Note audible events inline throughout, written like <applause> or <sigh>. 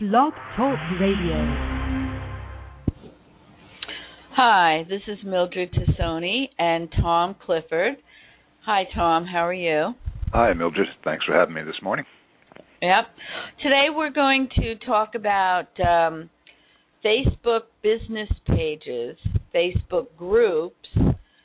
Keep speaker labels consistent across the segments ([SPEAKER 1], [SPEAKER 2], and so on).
[SPEAKER 1] Blog Talk Radio.
[SPEAKER 2] Hi, this is Mildred Tassone and Tom Clifford. Hi, Tom. How are you?
[SPEAKER 3] Hi, Mildred. Thanks for having me this morning.
[SPEAKER 2] Yep. Today we're going to talk about um, Facebook business pages, Facebook groups,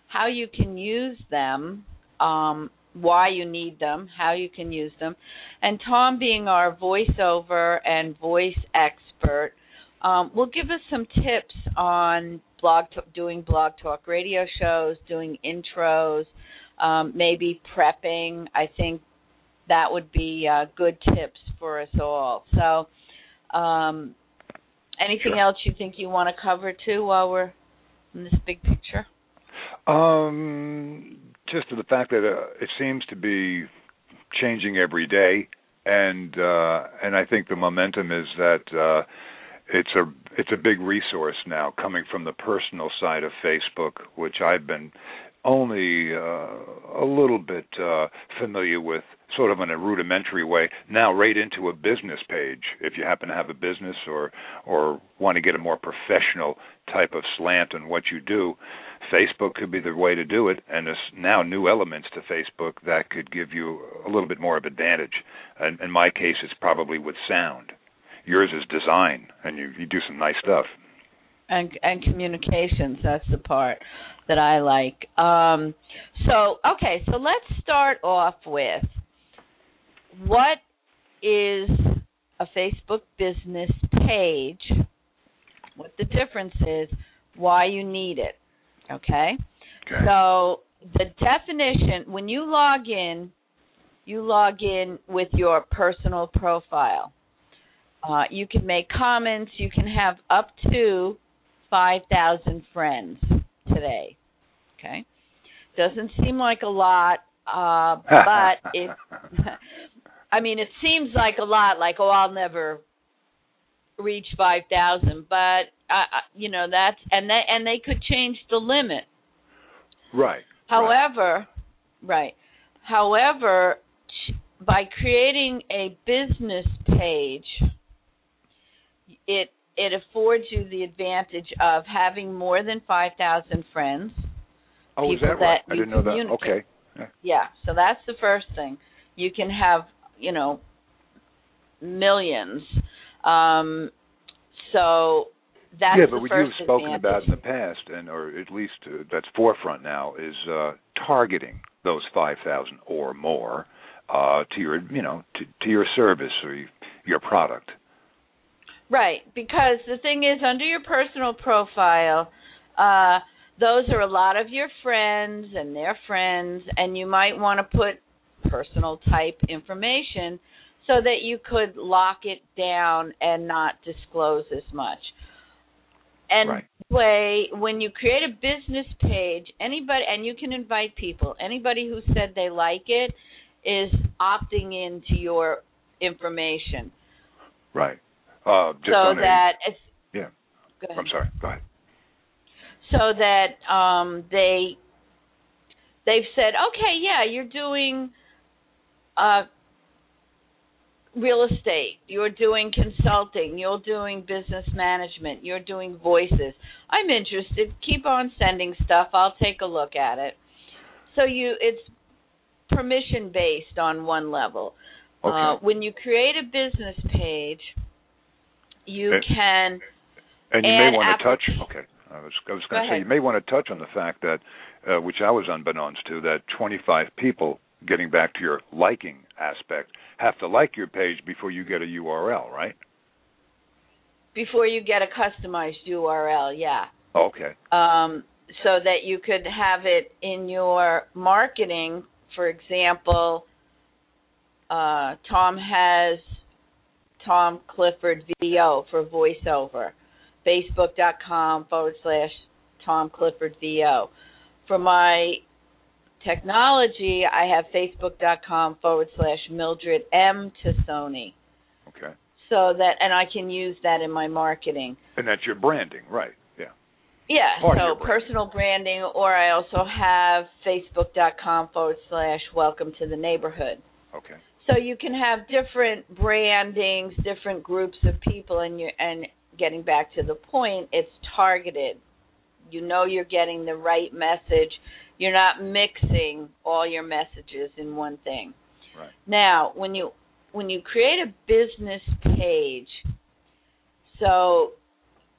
[SPEAKER 2] how you can use them, um, why you need them, how you can use them, and Tom, being our voiceover and voice expert, um, will give us some tips on blog doing blog talk radio shows, doing intros, um, maybe prepping. I think that would be uh, good tips for us all. So, um, anything
[SPEAKER 3] Sure.
[SPEAKER 2] else you think you want to cover too while we're in this big picture?
[SPEAKER 3] Um, just to the fact that uh, it seems to be changing every day, and uh, and I think the momentum is that uh, it's a it's a big resource now coming from the personal side of Facebook, which I've been only uh, a little bit uh, familiar with, sort of in a rudimentary way. Now, right into a business page, if you happen to have a business or or want to get a more professional type of slant on what you do, Facebook could be the way to do it. And there's now new elements to Facebook that could give you a little bit more of advantage. And in my case, it's probably with sound. Yours is design, and you you do some nice stuff.
[SPEAKER 2] and and communications that's the part that i like um so okay so let's start off with what is a facebook business page what the difference is why you need it okay
[SPEAKER 3] Okay.
[SPEAKER 2] so the definition when you log in you log in with your personal profile uh, you can make comments. You can have up to 5,000 friends today. Okay? Doesn't seem like a lot, uh, <laughs> but it, <laughs> I mean, it seems like a lot, like, oh, I'll never reach 5,000, but, uh, uh, you know, that's, and they, and they could change the limit.
[SPEAKER 3] right.
[SPEAKER 2] However, right. However, by creating a business page, it it affords you the advantage of having more than 5,000 friends.
[SPEAKER 3] Oh, is that right?
[SPEAKER 2] that
[SPEAKER 3] I didn't know that. Okay. Yeah.
[SPEAKER 2] Yeah, so that's the first thing. You can have, you know, millions. Um so that's
[SPEAKER 3] yeah,
[SPEAKER 2] the
[SPEAKER 3] but what you've spoken
[SPEAKER 2] advantage.
[SPEAKER 3] about in the past, and or at least uh, that's forefront now, is uh, targeting those five thousand or more uh, to your, you know, to, to your service or y- your product.
[SPEAKER 2] Right, because the thing is, under your personal profile, uh, those are a lot of your friends and their friends, and you might want to put personal type information so that you could lock it down and not disclose as much. And
[SPEAKER 3] Right.
[SPEAKER 2] way, when you create a business page, anybody, and you can invite people, anybody who said they like it is opting into your information
[SPEAKER 3] Right. Uh,
[SPEAKER 2] so
[SPEAKER 3] on a-
[SPEAKER 2] that it's
[SPEAKER 3] yeah. I'm sorry. Go ahead.
[SPEAKER 2] so that um they they've said okay yeah you're doing uh real estate you're doing consulting you're doing business management you're doing voices i'm interested keep on sending stuff i'll take a look at it so you it's permission based on one level
[SPEAKER 3] Okay.
[SPEAKER 2] uh when you create a business page you
[SPEAKER 3] And-
[SPEAKER 2] can
[SPEAKER 3] and you may want to touch. Okay. I was, I was
[SPEAKER 2] Go
[SPEAKER 3] going to say
[SPEAKER 2] ahead.
[SPEAKER 3] you may want to touch on the fact that, uh, which I was unbeknownst to, that 25 people, getting back to your liking aspect, have to like your page before you get a URL, right?
[SPEAKER 2] before you get a customized URL, yeah.
[SPEAKER 3] Okay.
[SPEAKER 2] Um, so that you could have it in your marketing. For example, uh, Tom has Tom Clifford VO for voiceover. Facebook.com forward slash Tom Clifford VO. For my technology, I have Facebook.com forward slash Mildred M. Tassone.
[SPEAKER 3] Okay.
[SPEAKER 2] So that, and I can use that in my marketing.
[SPEAKER 3] And that's your branding, right? Yeah.
[SPEAKER 2] Yeah,
[SPEAKER 3] Part
[SPEAKER 2] so
[SPEAKER 3] brand.
[SPEAKER 2] personal branding, or I also have Facebook.com forward slash welcome to the neighborhood.
[SPEAKER 3] Okay.
[SPEAKER 2] so you can have different brandings, different groups of people, and you and getting back to the point, it's targeted. You know you're getting the right message. You're not mixing all your messages in one thing.
[SPEAKER 3] Right.
[SPEAKER 2] Now, when you when you create a business page, so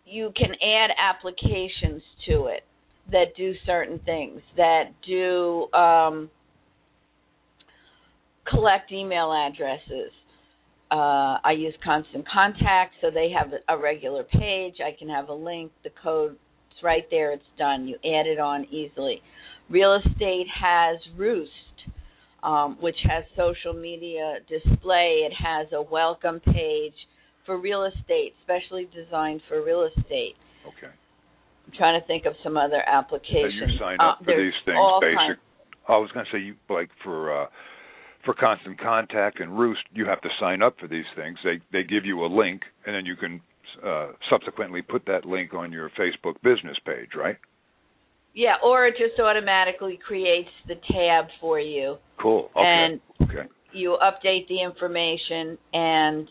[SPEAKER 2] you can add applications to it that do certain things that do um, collect email addresses. Uh, I use Constant Contact, so they have a regular page. I can have a link. The code's right there. It's done. You add it on easily. Real estate has Roost, um, which has social media display. It has a welcome page for real estate, specially designed for real estate.
[SPEAKER 3] Okay.
[SPEAKER 2] I'm trying to think of some other applications.
[SPEAKER 3] And you sign up
[SPEAKER 2] Uh,
[SPEAKER 3] for these things, basic.
[SPEAKER 2] kinds.
[SPEAKER 3] I was going to say you like for uh for constant contact and Roost, you have to sign up for these things. They they give you a link, and then you can uh, subsequently put that link on your Facebook business page, right?
[SPEAKER 2] Yeah, or it just automatically creates the tab for you.
[SPEAKER 3] Cool. Okay.
[SPEAKER 2] And
[SPEAKER 3] okay.
[SPEAKER 2] you update the information and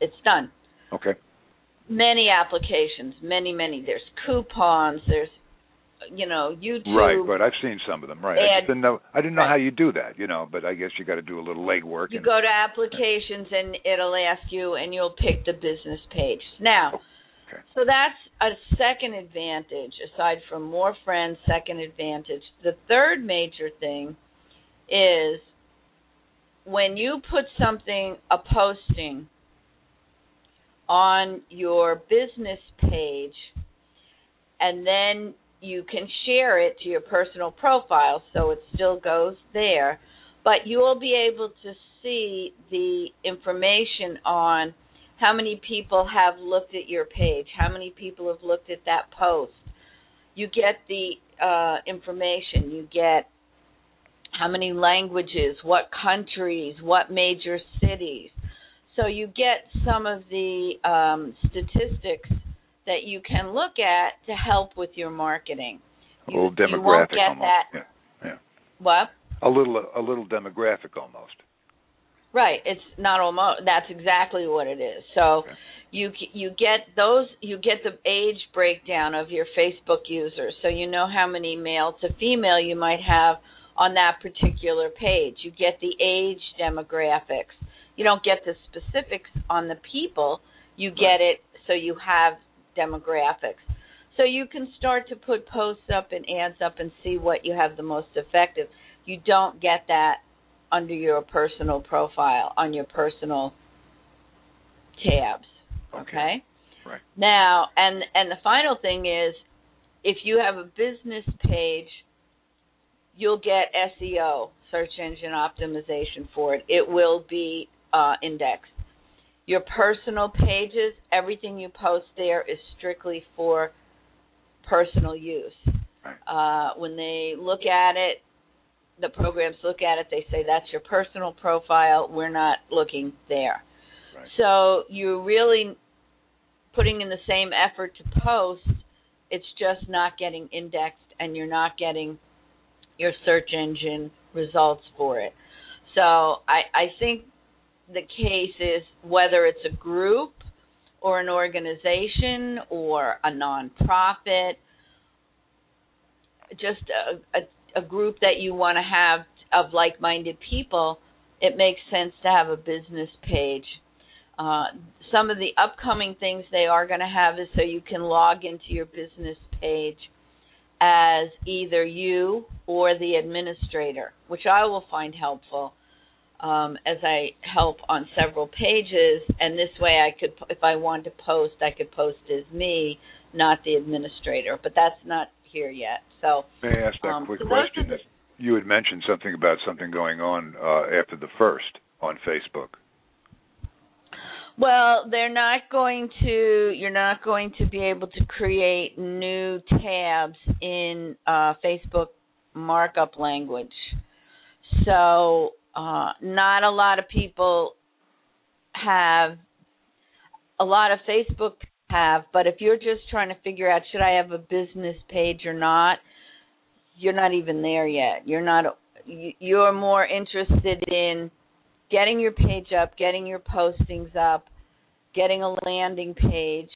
[SPEAKER 2] it's done.
[SPEAKER 3] Okay.
[SPEAKER 2] Many applications, many, many. There's coupons, there's you know, YouTube.
[SPEAKER 3] Right, but I've seen some of them. Right. I
[SPEAKER 2] And-
[SPEAKER 3] just didn't know. I didn't know
[SPEAKER 2] right.
[SPEAKER 3] how you do that. You know, but I guess you got to do a little legwork.
[SPEAKER 2] You
[SPEAKER 3] and,
[SPEAKER 2] go to applications and it'll ask you and you'll pick the business page. Now,
[SPEAKER 3] Okay.
[SPEAKER 2] so that's a second advantage aside from more friends, second advantage. The third major thing is when you put something a posting on your business page and then you can share it to your personal profile so it still goes there but you will be able to see the information on how many people have looked at your page how many people have looked at that post you get the uh, information you get how many languages what countries what major cities so you get some of the um, statistics that you can look at to help with your marketing.
[SPEAKER 3] a little demographic
[SPEAKER 2] you
[SPEAKER 3] almost.
[SPEAKER 2] that.
[SPEAKER 3] Yeah.
[SPEAKER 2] What?
[SPEAKER 3] A little a little demographic almost.
[SPEAKER 2] Right. It's not almost. That's exactly what it is. So
[SPEAKER 3] Okay.
[SPEAKER 2] you you get those. You get the age breakdown of your Facebook users, so you know how many male to female you might have on that particular page. You get the age demographics. You don't get the specifics on the people. You get it so you have demographics. So you can start to put posts up and ads up and see what you have the most effective. You don't get that under your personal profile on your personal tabs. Okay?
[SPEAKER 3] Right.
[SPEAKER 2] Now, and and the final thing is if you have a business page, you'll get SEO, search engine optimization for it. It will be uh, indexed. Your personal pages, everything you post there is strictly for personal use. Uh, when they look at it, the programs look at it, they say that's your personal profile. We're not looking there.
[SPEAKER 3] Right.
[SPEAKER 2] So you're really putting in the same effort to post. It's just not getting indexed, and you're not getting your search engine results for it. So I, I think the case is whether it's a group or an organization or a nonprofit, just a, a, a group that you want to have of like-minded people, it makes sense to have a business page. Uh, some of the upcoming things they are going to have is so you can log into your business page as either you or the administrator, which I will find helpful um, as I help on several pages. And this way, I could, if I wanted to post, I could post as me, not the administrator. But that's not here yet. So
[SPEAKER 3] May I ask that
[SPEAKER 2] Um,
[SPEAKER 3] quick
[SPEAKER 2] so
[SPEAKER 3] question?
[SPEAKER 2] the-
[SPEAKER 3] You had mentioned something about something going on uh, after the first on Facebook.
[SPEAKER 2] Well, they're not going to. You're not going to be able to create new tabs in uh, Facebook markup language. So, uh, not a lot of people have. A lot of Facebook have, but if you're just trying to figure out should I have a business page or not, you're not even there yet. You're not. you- You're more interested in getting your page up, getting your postings up, getting a landing page,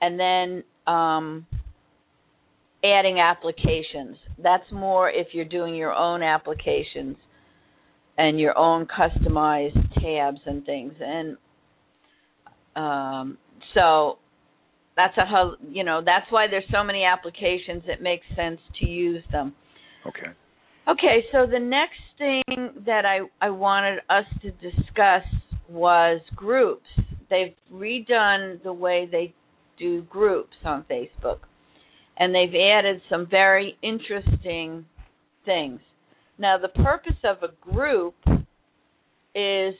[SPEAKER 2] and then um, adding applications. That's more if you're doing your own applications and your own customized tabs and things. And um, so that's a you know that's why there's so many applications. It makes sense to use them.
[SPEAKER 3] Okay.
[SPEAKER 2] Okay, so the next thing that I I wanted us to discuss was groups. They've redone the way they do groups on Facebook, and they've added some very interesting things. Now, the purpose of a group is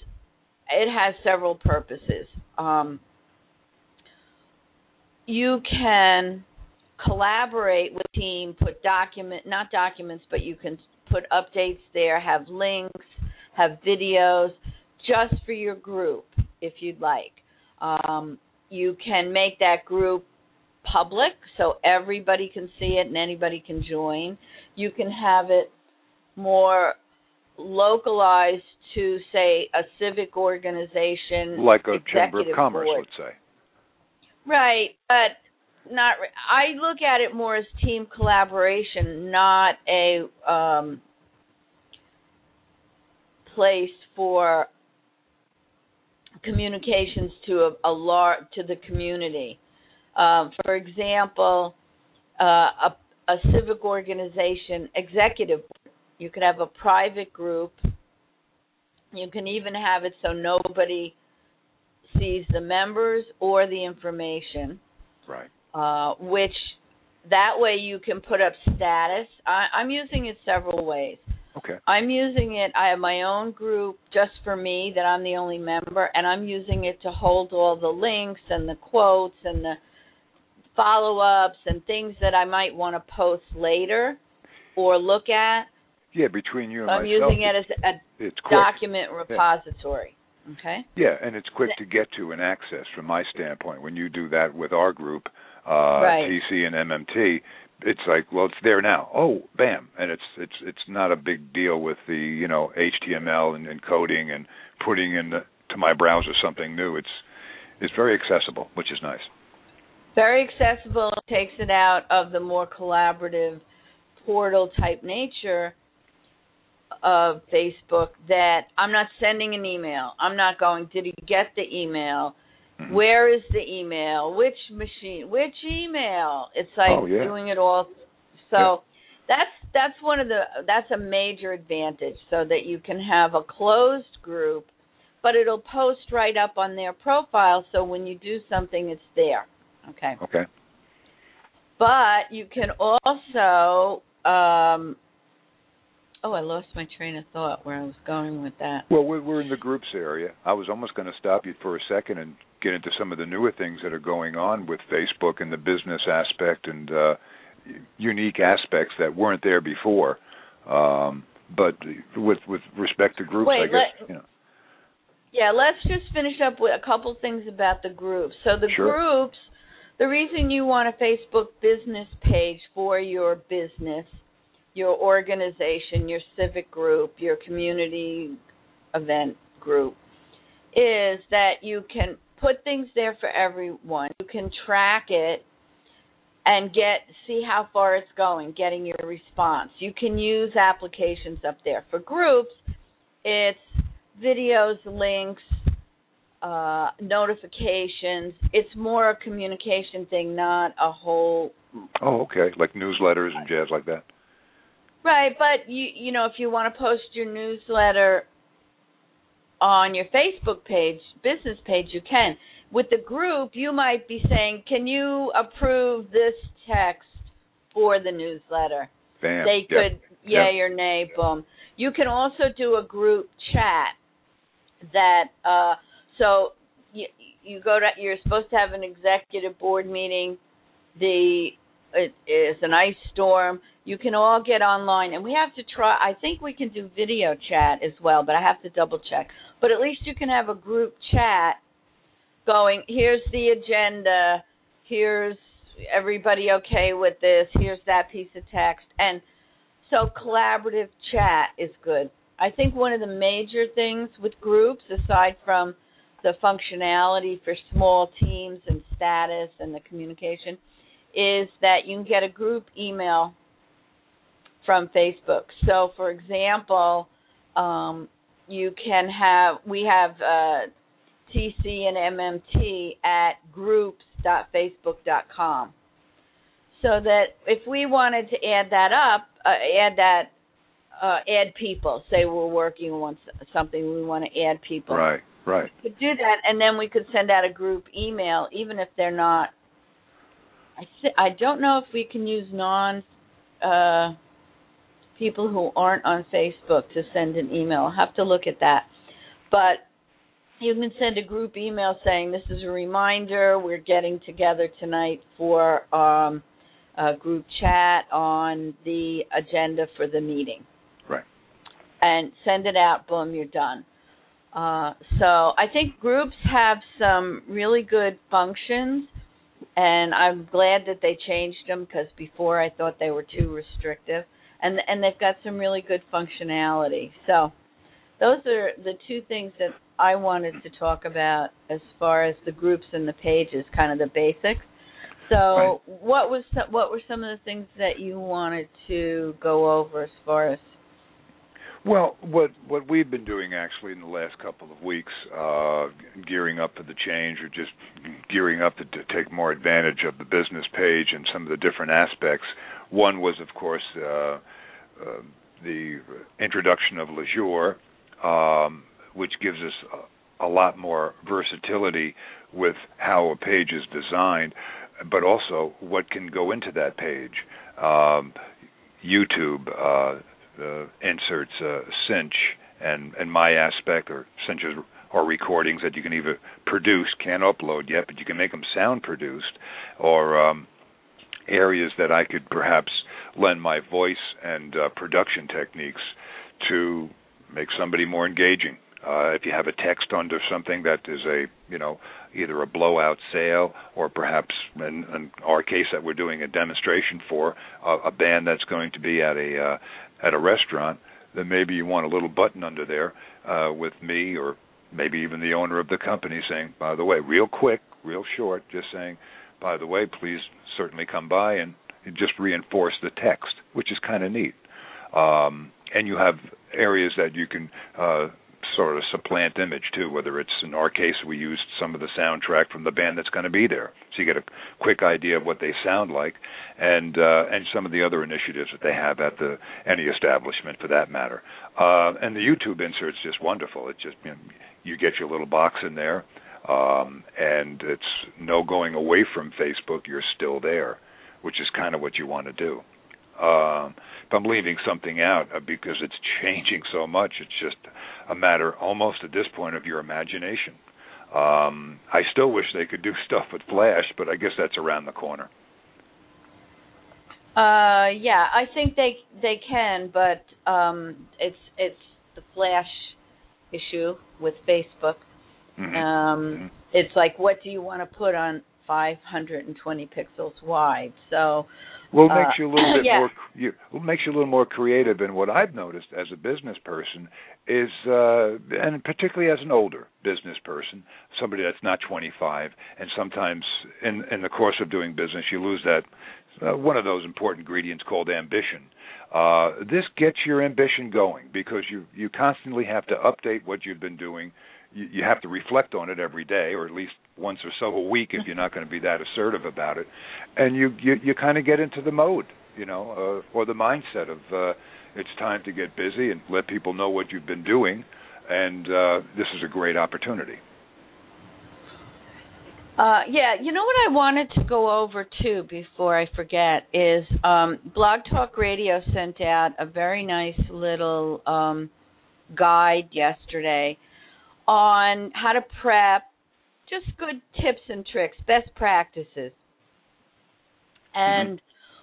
[SPEAKER 2] it has several purposes. Um, you can collaborate with team, put document not documents, but you can put updates there, have links, have videos just for your group if you'd like. Um, you can make that group public so everybody can see it and anybody can join. You can have it more localized to say a civic organization
[SPEAKER 3] like a chamber of commerce
[SPEAKER 2] board.
[SPEAKER 3] let's say
[SPEAKER 2] right but not i look at it more as team collaboration not a um place for communications to a, a large to the community um, for example uh, a, a civic organization executive you could have a private group. You can even have it so nobody sees the members or the information.
[SPEAKER 3] Right.
[SPEAKER 2] Uh, which that way you can put up status. I, I'm using it several ways.
[SPEAKER 3] Okay.
[SPEAKER 2] I'm using it. I have my own group just for me that I'm the only member, and I'm using it to hold all the links and the quotes and the follow ups and things that I might want to post later or look at.
[SPEAKER 3] Yeah, between you and
[SPEAKER 2] I'm
[SPEAKER 3] myself,
[SPEAKER 2] using it as a
[SPEAKER 3] it's
[SPEAKER 2] document repository. Okay.
[SPEAKER 3] Yeah, and it's quick to get to and access from my standpoint. When you do that with our group, uh,
[SPEAKER 2] Right.
[SPEAKER 3] TC and MMT, it's like, well, it's there now. Oh, bam, and it's it's it's not a big deal with the you know HTML and, and coding and putting in the, to my browser something new. It's it's very accessible, which is nice.
[SPEAKER 2] Very accessible. Takes it out of the more collaborative portal type nature of Facebook that I'm not sending an email. I'm not going, did he get the email?
[SPEAKER 3] Mhm.
[SPEAKER 2] Where is the email? Which machine? Which email? It's like
[SPEAKER 3] Oh, yeah.
[SPEAKER 2] doing it all. So that's that's one of the that's a major advantage so that you can have a closed group but it'll post right up on their profile so when you do something it's there. Okay.
[SPEAKER 3] Okay.
[SPEAKER 2] But you can also um Oh, I lost my train of thought where I was going with that.
[SPEAKER 3] Well, we're, we're in the groups area. I was almost going to stop you for a second and get into some of the newer things that are going on with Facebook and the business aspect and uh, unique aspects that weren't there before. Um, but with with respect to groups,
[SPEAKER 2] Wait,
[SPEAKER 3] I guess
[SPEAKER 2] let-
[SPEAKER 3] you know.
[SPEAKER 2] Yeah, let's just finish up with a couple things about the groups. So the
[SPEAKER 3] Sure.
[SPEAKER 2] groups, the reason you want a Facebook business page for your business, your organization, your civic group, your community event group is that you can put things there for everyone. You can track it and get see how far it's going, getting your response. You can use applications up there. For groups, it's videos, links, uh, notifications. It's more a communication thing, not a whole.
[SPEAKER 3] Oh, okay, like newsletters and jazz like that.
[SPEAKER 2] Right, but you you know if you want to post your newsletter on your Facebook page, business page, you can. With the group, you might be saying, "Can you approve this text for the newsletter?"
[SPEAKER 3] Bam.
[SPEAKER 2] they
[SPEAKER 3] Yep.
[SPEAKER 2] could
[SPEAKER 3] Yep.
[SPEAKER 2] yay or nay boom you can also do a group chat that uh so you you go to you're supposed to have an executive board meeting the it is an ice storm you can all get online. And we have to try i think we can do video chat as well but i have to double check. But at least you can have a group chat going here's the agenda. Here's everybody okay with this. Here's that piece of text. And so collaborative chat is good. I think one of the major things with groups, aside from the functionality for small teams and status and the communication, is that you can get a group email from Facebook. So, for example, um, you can have we have uh, TC and MMT at groups.facebook.com. So that if we wanted to add that up, uh, add that, uh, add people. Say we're working on something, we want to add people.
[SPEAKER 3] Right, right.
[SPEAKER 2] We could do that, and then we could send out a group email, even if they're not. I th- I don't know if we can use non uh, people who aren't on Facebook to send an email. I'll have to look at that. But you can send a group email saying this is a reminder we're getting together tonight for um, a group chat on the agenda for the meeting.
[SPEAKER 3] Right.
[SPEAKER 2] And send it out, boom, you're done. Uh, so I think groups have some really good functions, and I'm glad that they changed them because before I thought they were too restrictive, and and they've got some really good functionality. So those are the two things that I wanted to talk about as far as the groups and the pages, kind of the basics. So,
[SPEAKER 3] Right.
[SPEAKER 2] what was what were some of the things that you wanted to go over as far as
[SPEAKER 3] Well, what what we've been doing actually in the last couple of weeks, uh, gearing up for the change, or just gearing up to, to take more advantage of the business page and some of the different aspects. One was, of course, uh, uh, the introduction of Lejour, um, which gives us a, a lot more versatility with how a page is designed, but also what can go into that page. Um, YouTube. Uh, uh, inserts uh, cinch and and my aspect or cinches or recordings that you can either produce can't upload yet but you can make them sound produced or um, areas that I could perhaps lend my voice and uh, production techniques to make somebody more engaging. Uh, if you have a text under something that is a you know either a blowout sale or perhaps in, in our case that we're doing a demonstration for a, band that's going to be at a uh, at a restaurant, then maybe you want a little button under there uh, with me or maybe even the owner of the company saying, by the way, real quick, real short, just saying, by the way, please certainly come by and just reinforce the text, which is kind of neat. Um, and you have areas that you can uh, sort of supplant image too. Whether it's in our case, we used some of the soundtrack from the band that's going to be there, so you get a quick idea of what they sound like, and uh, and some of the other initiatives that they have at the any establishment for that matter. Uh, and the YouTube insert's just wonderful. It just you, know, you get your little box in there, um, and it's no going away from Facebook. You're still there, which is kind of what you want to do. Um, I'm leaving something out uh, because it's <laughs> changing so much, it's just a matter almost at this point of your imagination. Um, I still wish they could do <laughs> stuff with Flash, but I guess that's around the corner.
[SPEAKER 2] Uh, yeah, I think they they can, but um, it's it's the flash issue with Facebook.
[SPEAKER 3] Mhm.
[SPEAKER 2] Um,
[SPEAKER 3] Mhm.
[SPEAKER 2] It's like, what do you want to put on 520 pixels wide? So,
[SPEAKER 3] Well, it
[SPEAKER 2] Uh,
[SPEAKER 3] makes you a little <clears throat> bit
[SPEAKER 2] yeah.
[SPEAKER 3] more. You, it makes you a little more creative. And what I've noticed as a business person is, uh, and particularly as an older business person, somebody that's not 25, and sometimes in in the course of doing business, you lose that uh, one of those important ingredients called ambition. Uh, this gets your ambition going because you you constantly have to update what you've been doing. You, you have to reflect on it every day, or at least once or so a week, if you're not going to be that assertive about it. And you you, you kind of get into the mode, you know, uh, or the mindset of uh, it's time to get busy and let people know what you've been doing. And uh, this is a great opportunity.
[SPEAKER 2] uh, yeah, you know what I wanted to go over too before I forget is um, Blog Talk Radio sent out a very nice little um, guide yesterday on how to prep, just good tips and tricks, best practices. And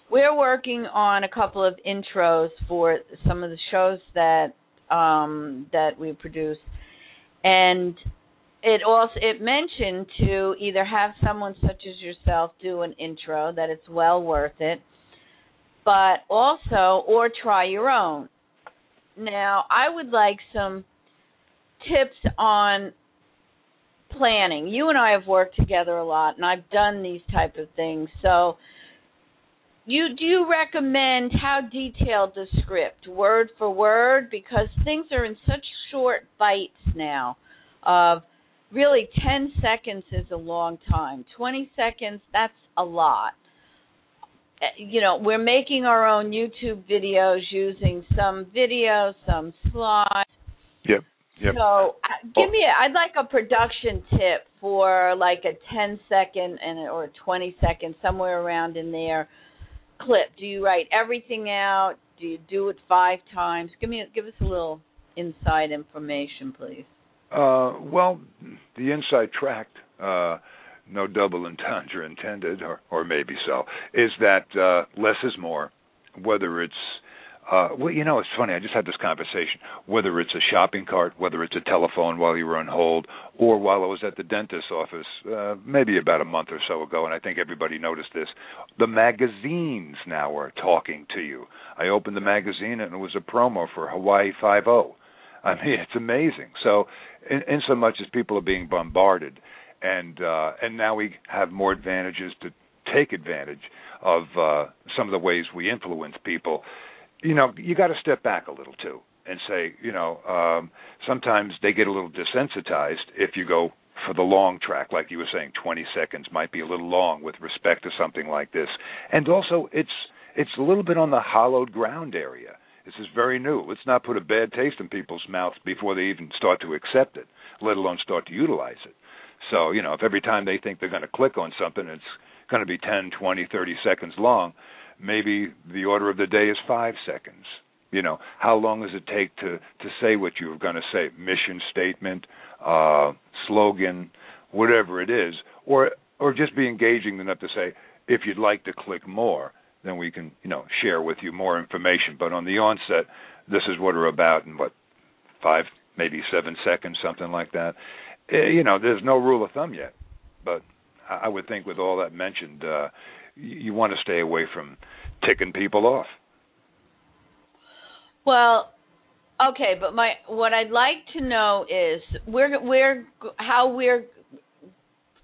[SPEAKER 2] we're working on a couple of intros for some of the shows that um, that we produce, and it also it mentioned to either have someone such as yourself do an intro that it's well worth it, but also or try your own. now I would like some tips on planning. You and I have worked together a lot and I've done these type of things. So you do you recommend how detailed the script, word for word, because things are in such short bites now. Of really, ten seconds is a long time. Twenty seconds, that's a lot. Uh, you know, we're making our own YouTube videos using some video, some slides.
[SPEAKER 3] Yep. Yep.
[SPEAKER 2] So, uh, give me. A, I'd like a production tip for like a 10 second and or a 20 second somewhere around in there clip? Do you write everything out? Do you do it five times? Give me give us a little inside information, please.
[SPEAKER 3] Uh, well, the inside tract, uh, no double entendre intended, or or maybe so, is that uh, less is more. Whether it's uh, well, you know, it's funny. I just had this conversation. Whether it's a shopping cart, whether it's a telephone while you were on hold, or while I was at the dentist's office, uh, maybe about a month or so ago, and I think everybody noticed this. The magazines now are talking to you. I opened the magazine and it was a promo for Hawaii Five O. I <laughs> mean, it's amazing. So, in, in so much as people are being bombarded, and uh, and now we have more advantages to take advantage of uh, some of the ways we influence people you know, you got to step back a little too and say, you know, um, sometimes they get a little desensitized if you go for the long track, like you were saying, 20 seconds might be a little long with respect to something like this. And also, it's it's a little bit on the hollowed ground area. This is very new. Let's not put a bad taste in people's mouths before they even start to accept it, let alone start to utilize it. So, you know, if every time they think they're going to click on something, it's going to be 10, 20, 30 seconds long, maybe the order of the day is five seconds. You know, how long does it take to to say what you're going to say? Mission statement, uh, slogan, whatever it is, or or just be engaging enough to say, if you'd like to click more, then we can you know share with you more information. But on the onset, this is what we're about in what five, maybe seven seconds, something like that. Eh, you know, there's no rule of thumb yet, but I would think with all that mentioned, uh, you want to stay away from ticking people off.
[SPEAKER 2] Well, okay, but my what I'd like to know is we're we're how we're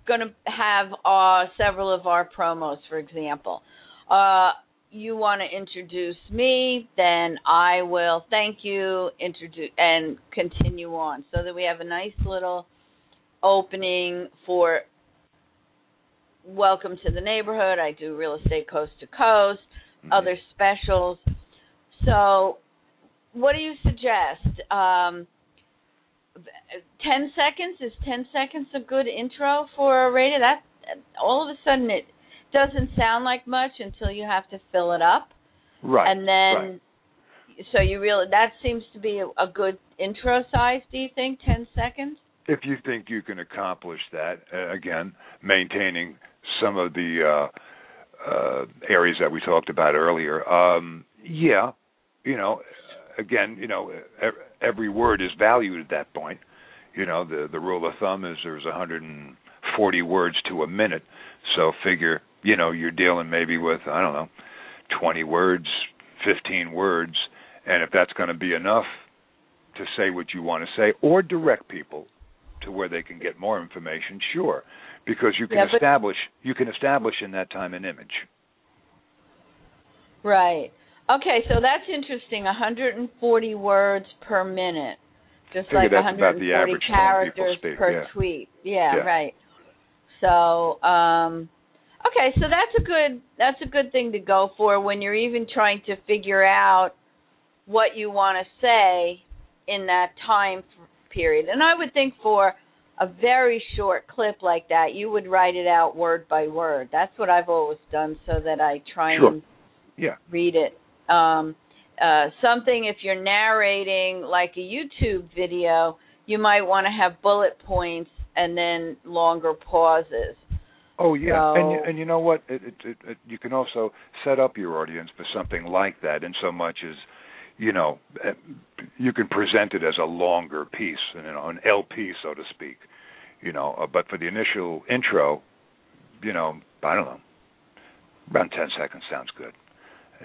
[SPEAKER 2] going to have uh, several of our promos, for example. Uh, you want to introduce me, then I will thank you, introduce and continue on, so that we have a nice little opening for welcome to the neighborhood. I do real estate coast to coast, mm-hmm. other specials. So, what do you suggest? Um, 10 seconds is 10 seconds a good intro for a radio that all of a sudden it doesn't sound like much until you have to fill it up
[SPEAKER 3] right
[SPEAKER 2] and then
[SPEAKER 3] right.
[SPEAKER 2] so you really that seems to be a, good intro size do you think 10 seconds
[SPEAKER 3] if you think you can accomplish that uh, again maintaining some of the uh, uh, areas that we talked about earlier. Um, yeah, you know, again, you know, every word is valued at that point. You know, the the rule of thumb is there's 140 words to a minute. So figure, you know, you're dealing maybe with I don't know, 20 words, 15 words, and if that's going to be enough to say what you want to say or direct people to where they can get more information, sure because you can
[SPEAKER 2] yeah,
[SPEAKER 3] establish you can establish in that time an image.
[SPEAKER 2] Right. Okay, so that's interesting. 140 words per minute, just like 140 characters
[SPEAKER 3] speak,
[SPEAKER 2] per
[SPEAKER 3] yeah.
[SPEAKER 2] tweet. Yeah,
[SPEAKER 3] yeah,
[SPEAKER 2] right. So, um, okay, so that's a good that's a good thing to go for when you're even trying to figure out what you want to say in that time period. And I would think for a very short clip like that, you would write it out word by word. That's what I've always done so that I try
[SPEAKER 3] sure.
[SPEAKER 2] and
[SPEAKER 3] yeah.
[SPEAKER 2] read it. Um, uh, something if you're narrating like a YouTube video, you might want to have bullet points and then longer pauses.
[SPEAKER 3] Oh yeah,
[SPEAKER 2] so,
[SPEAKER 3] and and you know what? It, it, it, you can also set up your audience for something like that, in so much as you know, you can present it as a longer piece, you know, an LP, so to speak. You know, uh, but for the initial intro, you know, I don't know, around ten seconds sounds good.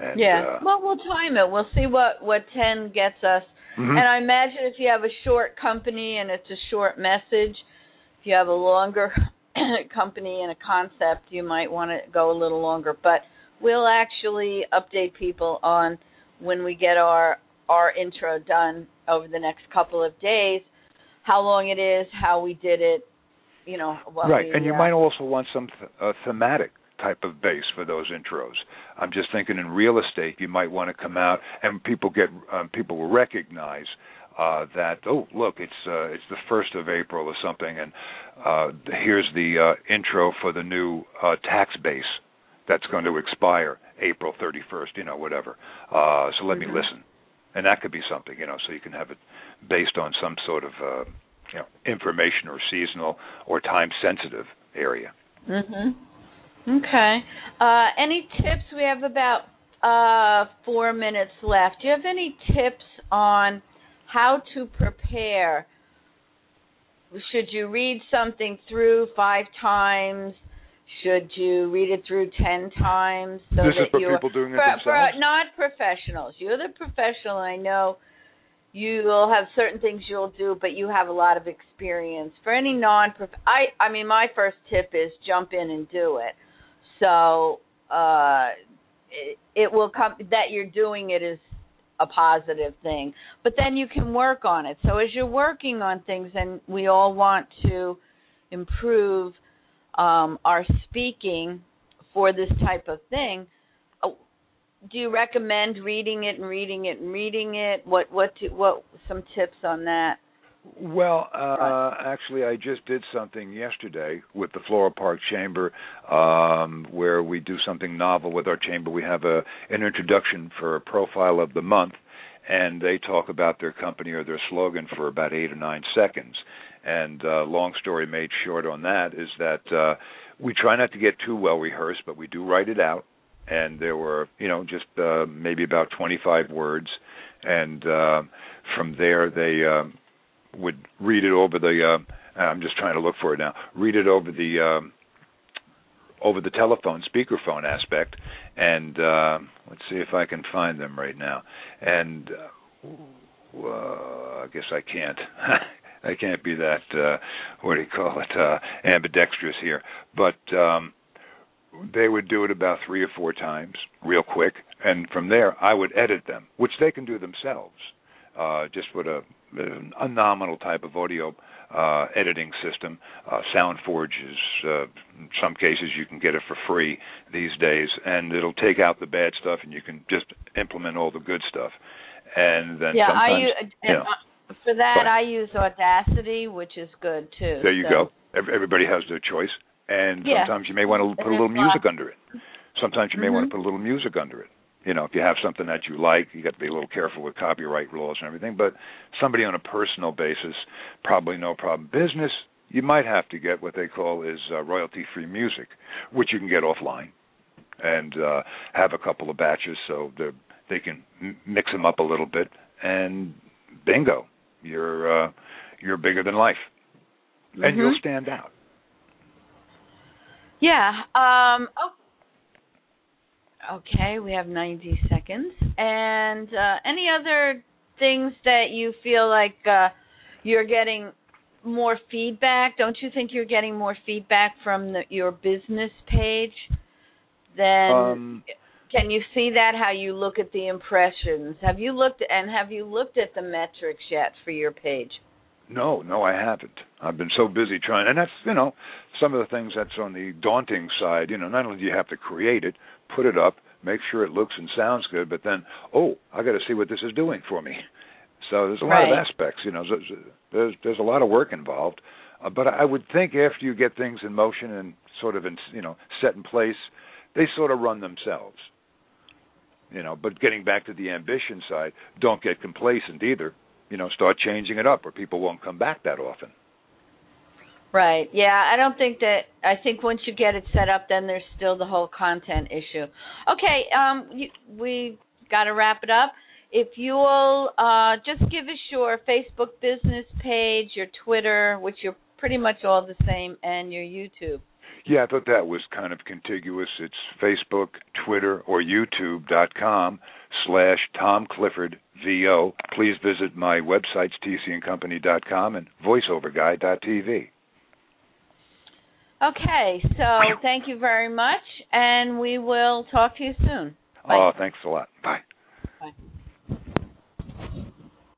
[SPEAKER 3] And,
[SPEAKER 2] yeah.
[SPEAKER 3] Uh,
[SPEAKER 2] well, we'll time it. We'll see what what ten gets us.
[SPEAKER 3] Mhm.
[SPEAKER 2] And I imagine if you have a short company and it's a short message, if you have a longer <coughs> company and a concept, you might want to go a little longer. But we'll actually update people on when we get our our intro done over the next couple of days, how long it is, how we did it, you know. What
[SPEAKER 3] right,
[SPEAKER 2] we,
[SPEAKER 3] and you
[SPEAKER 2] uh,
[SPEAKER 3] might also want some th- uh, thematic type of base for those intros. I'm just thinking in real estate, you might want to come out and people get um, people will recognize uh, that oh look it's uh, it's the first of April or something, and uh, here's the uh, intro for the new uh, tax base that's going to expire April 31st, you know whatever. Uh, so let
[SPEAKER 2] Mhm.
[SPEAKER 3] me listen, and that could be something you know so you can have it based on some sort of uh, you know information or seasonal or time sensitive area.
[SPEAKER 2] Mhm. Okay. Uh, any tips? We have about uh, four minutes left. Do you have any tips on how to prepare? Should you read something through five times? Should you read it through ten times? So
[SPEAKER 3] this
[SPEAKER 2] that
[SPEAKER 3] is for people doing it
[SPEAKER 2] for,
[SPEAKER 3] themselves.
[SPEAKER 2] for not professionals. You're the professional. I know you'll have certain things you'll do, but you have a lot of experience. For any non I I mean my first tip is jump in and do it. So uh it, it will come that you're doing it is a positive thing. But then you can work on it. So as you're working on things and we all want to improve um our speaking for this type of thing, uh, do you recommend reading it and reading it and reading it? What what what some tips on that?
[SPEAKER 3] Well, uh, actually, I just did something yesterday with the Floral Park Chamber, um, where we do something novel with our chamber. We have a an introduction for a profile of the month, and they talk about their company or their slogan for about eight or nine seconds. And uh, long story made short on that is that uh, we try not to get too well rehearsed, but we do write it out. And there were, you know, just uh, maybe about 25 words, and uh, from there they. Um, would read it over the uh I'm just trying to look for it now. Read it over the um over the telephone speakerphone aspect and uh let's see if I can find them right now. And uh, uh I guess I can't. <laughs> I can't be that uh what do you call it uh ambidextrous here. But um they would do it about 3 or 4 times real quick and from there I would edit them, which they can do themselves. Uh just with a a nominal type of audio uh, editing system. Uh, SoundForge is, uh, in some cases, you can get it for free these days, and it'll take out the bad stuff, and you can just implement all the good stuff. And then
[SPEAKER 2] yeah, I
[SPEAKER 3] sometimes,
[SPEAKER 2] use
[SPEAKER 3] you know,
[SPEAKER 2] for that
[SPEAKER 3] Go
[SPEAKER 2] I use Audacity, which is good too.
[SPEAKER 3] there you
[SPEAKER 2] so.
[SPEAKER 3] go. Everybody has their choice, and
[SPEAKER 2] Yeah.
[SPEAKER 3] sometimes you may want to put a little music
[SPEAKER 2] lots.
[SPEAKER 3] under it. Sometimes you may want to put a little music under it. You know, if you have something that you like, you got to be a little careful with copyright laws and everything. But somebody on a personal basis, probably no problem. Business, you might have to get what they call is uh, royalty-free music, which you can get offline, and uh, have a couple of batches so they they can m- mix them up a little bit, and bingo, you're uh, you're bigger than life, and you'll stand out.
[SPEAKER 2] Yeah. Um. Oh. Okay, we have 90 seconds. And uh, any other things that you feel like uh, you're getting more feedback? Don't you think you're getting more feedback from the, your business page than?
[SPEAKER 3] Um,
[SPEAKER 2] can you see that? How you look at the impressions? Have you looked and have you looked at the metrics yet for your page?
[SPEAKER 3] No, no, I haven't. I've been so busy trying, and that's you know some of the things that's on the daunting side. You know, not only do you have to create it, put it up, make sure it looks and sounds good, but then oh, I got to see what this is doing for me. So there's a lot of aspects. You know, there's there's, there's a lot of work involved. Uh, but I would think after you get things in motion and sort of in you know set in place, they sort of run themselves. You know, but getting back to the ambition side, don't get complacent either you know, start changing it up, or people won't come back that often.
[SPEAKER 2] Right. Yeah, I don't think that I think once you get it set up then there's still the whole content issue. Okay, um you, we got to wrap it up. If you'll uh just give us your Facebook business page, your Twitter, which you're pretty much all the same and your YouTube.
[SPEAKER 3] Yeah, I thought that was kind of contiguous. It's Facebook, Twitter, or YouTube.com slash Tom Clifford VO. Please visit my websites, tcandcompany.com and voiceoverguy.tv.
[SPEAKER 2] Okay, so thank you very much, and we will talk to you soon. Bye.
[SPEAKER 3] Oh, thanks a lot. Bye.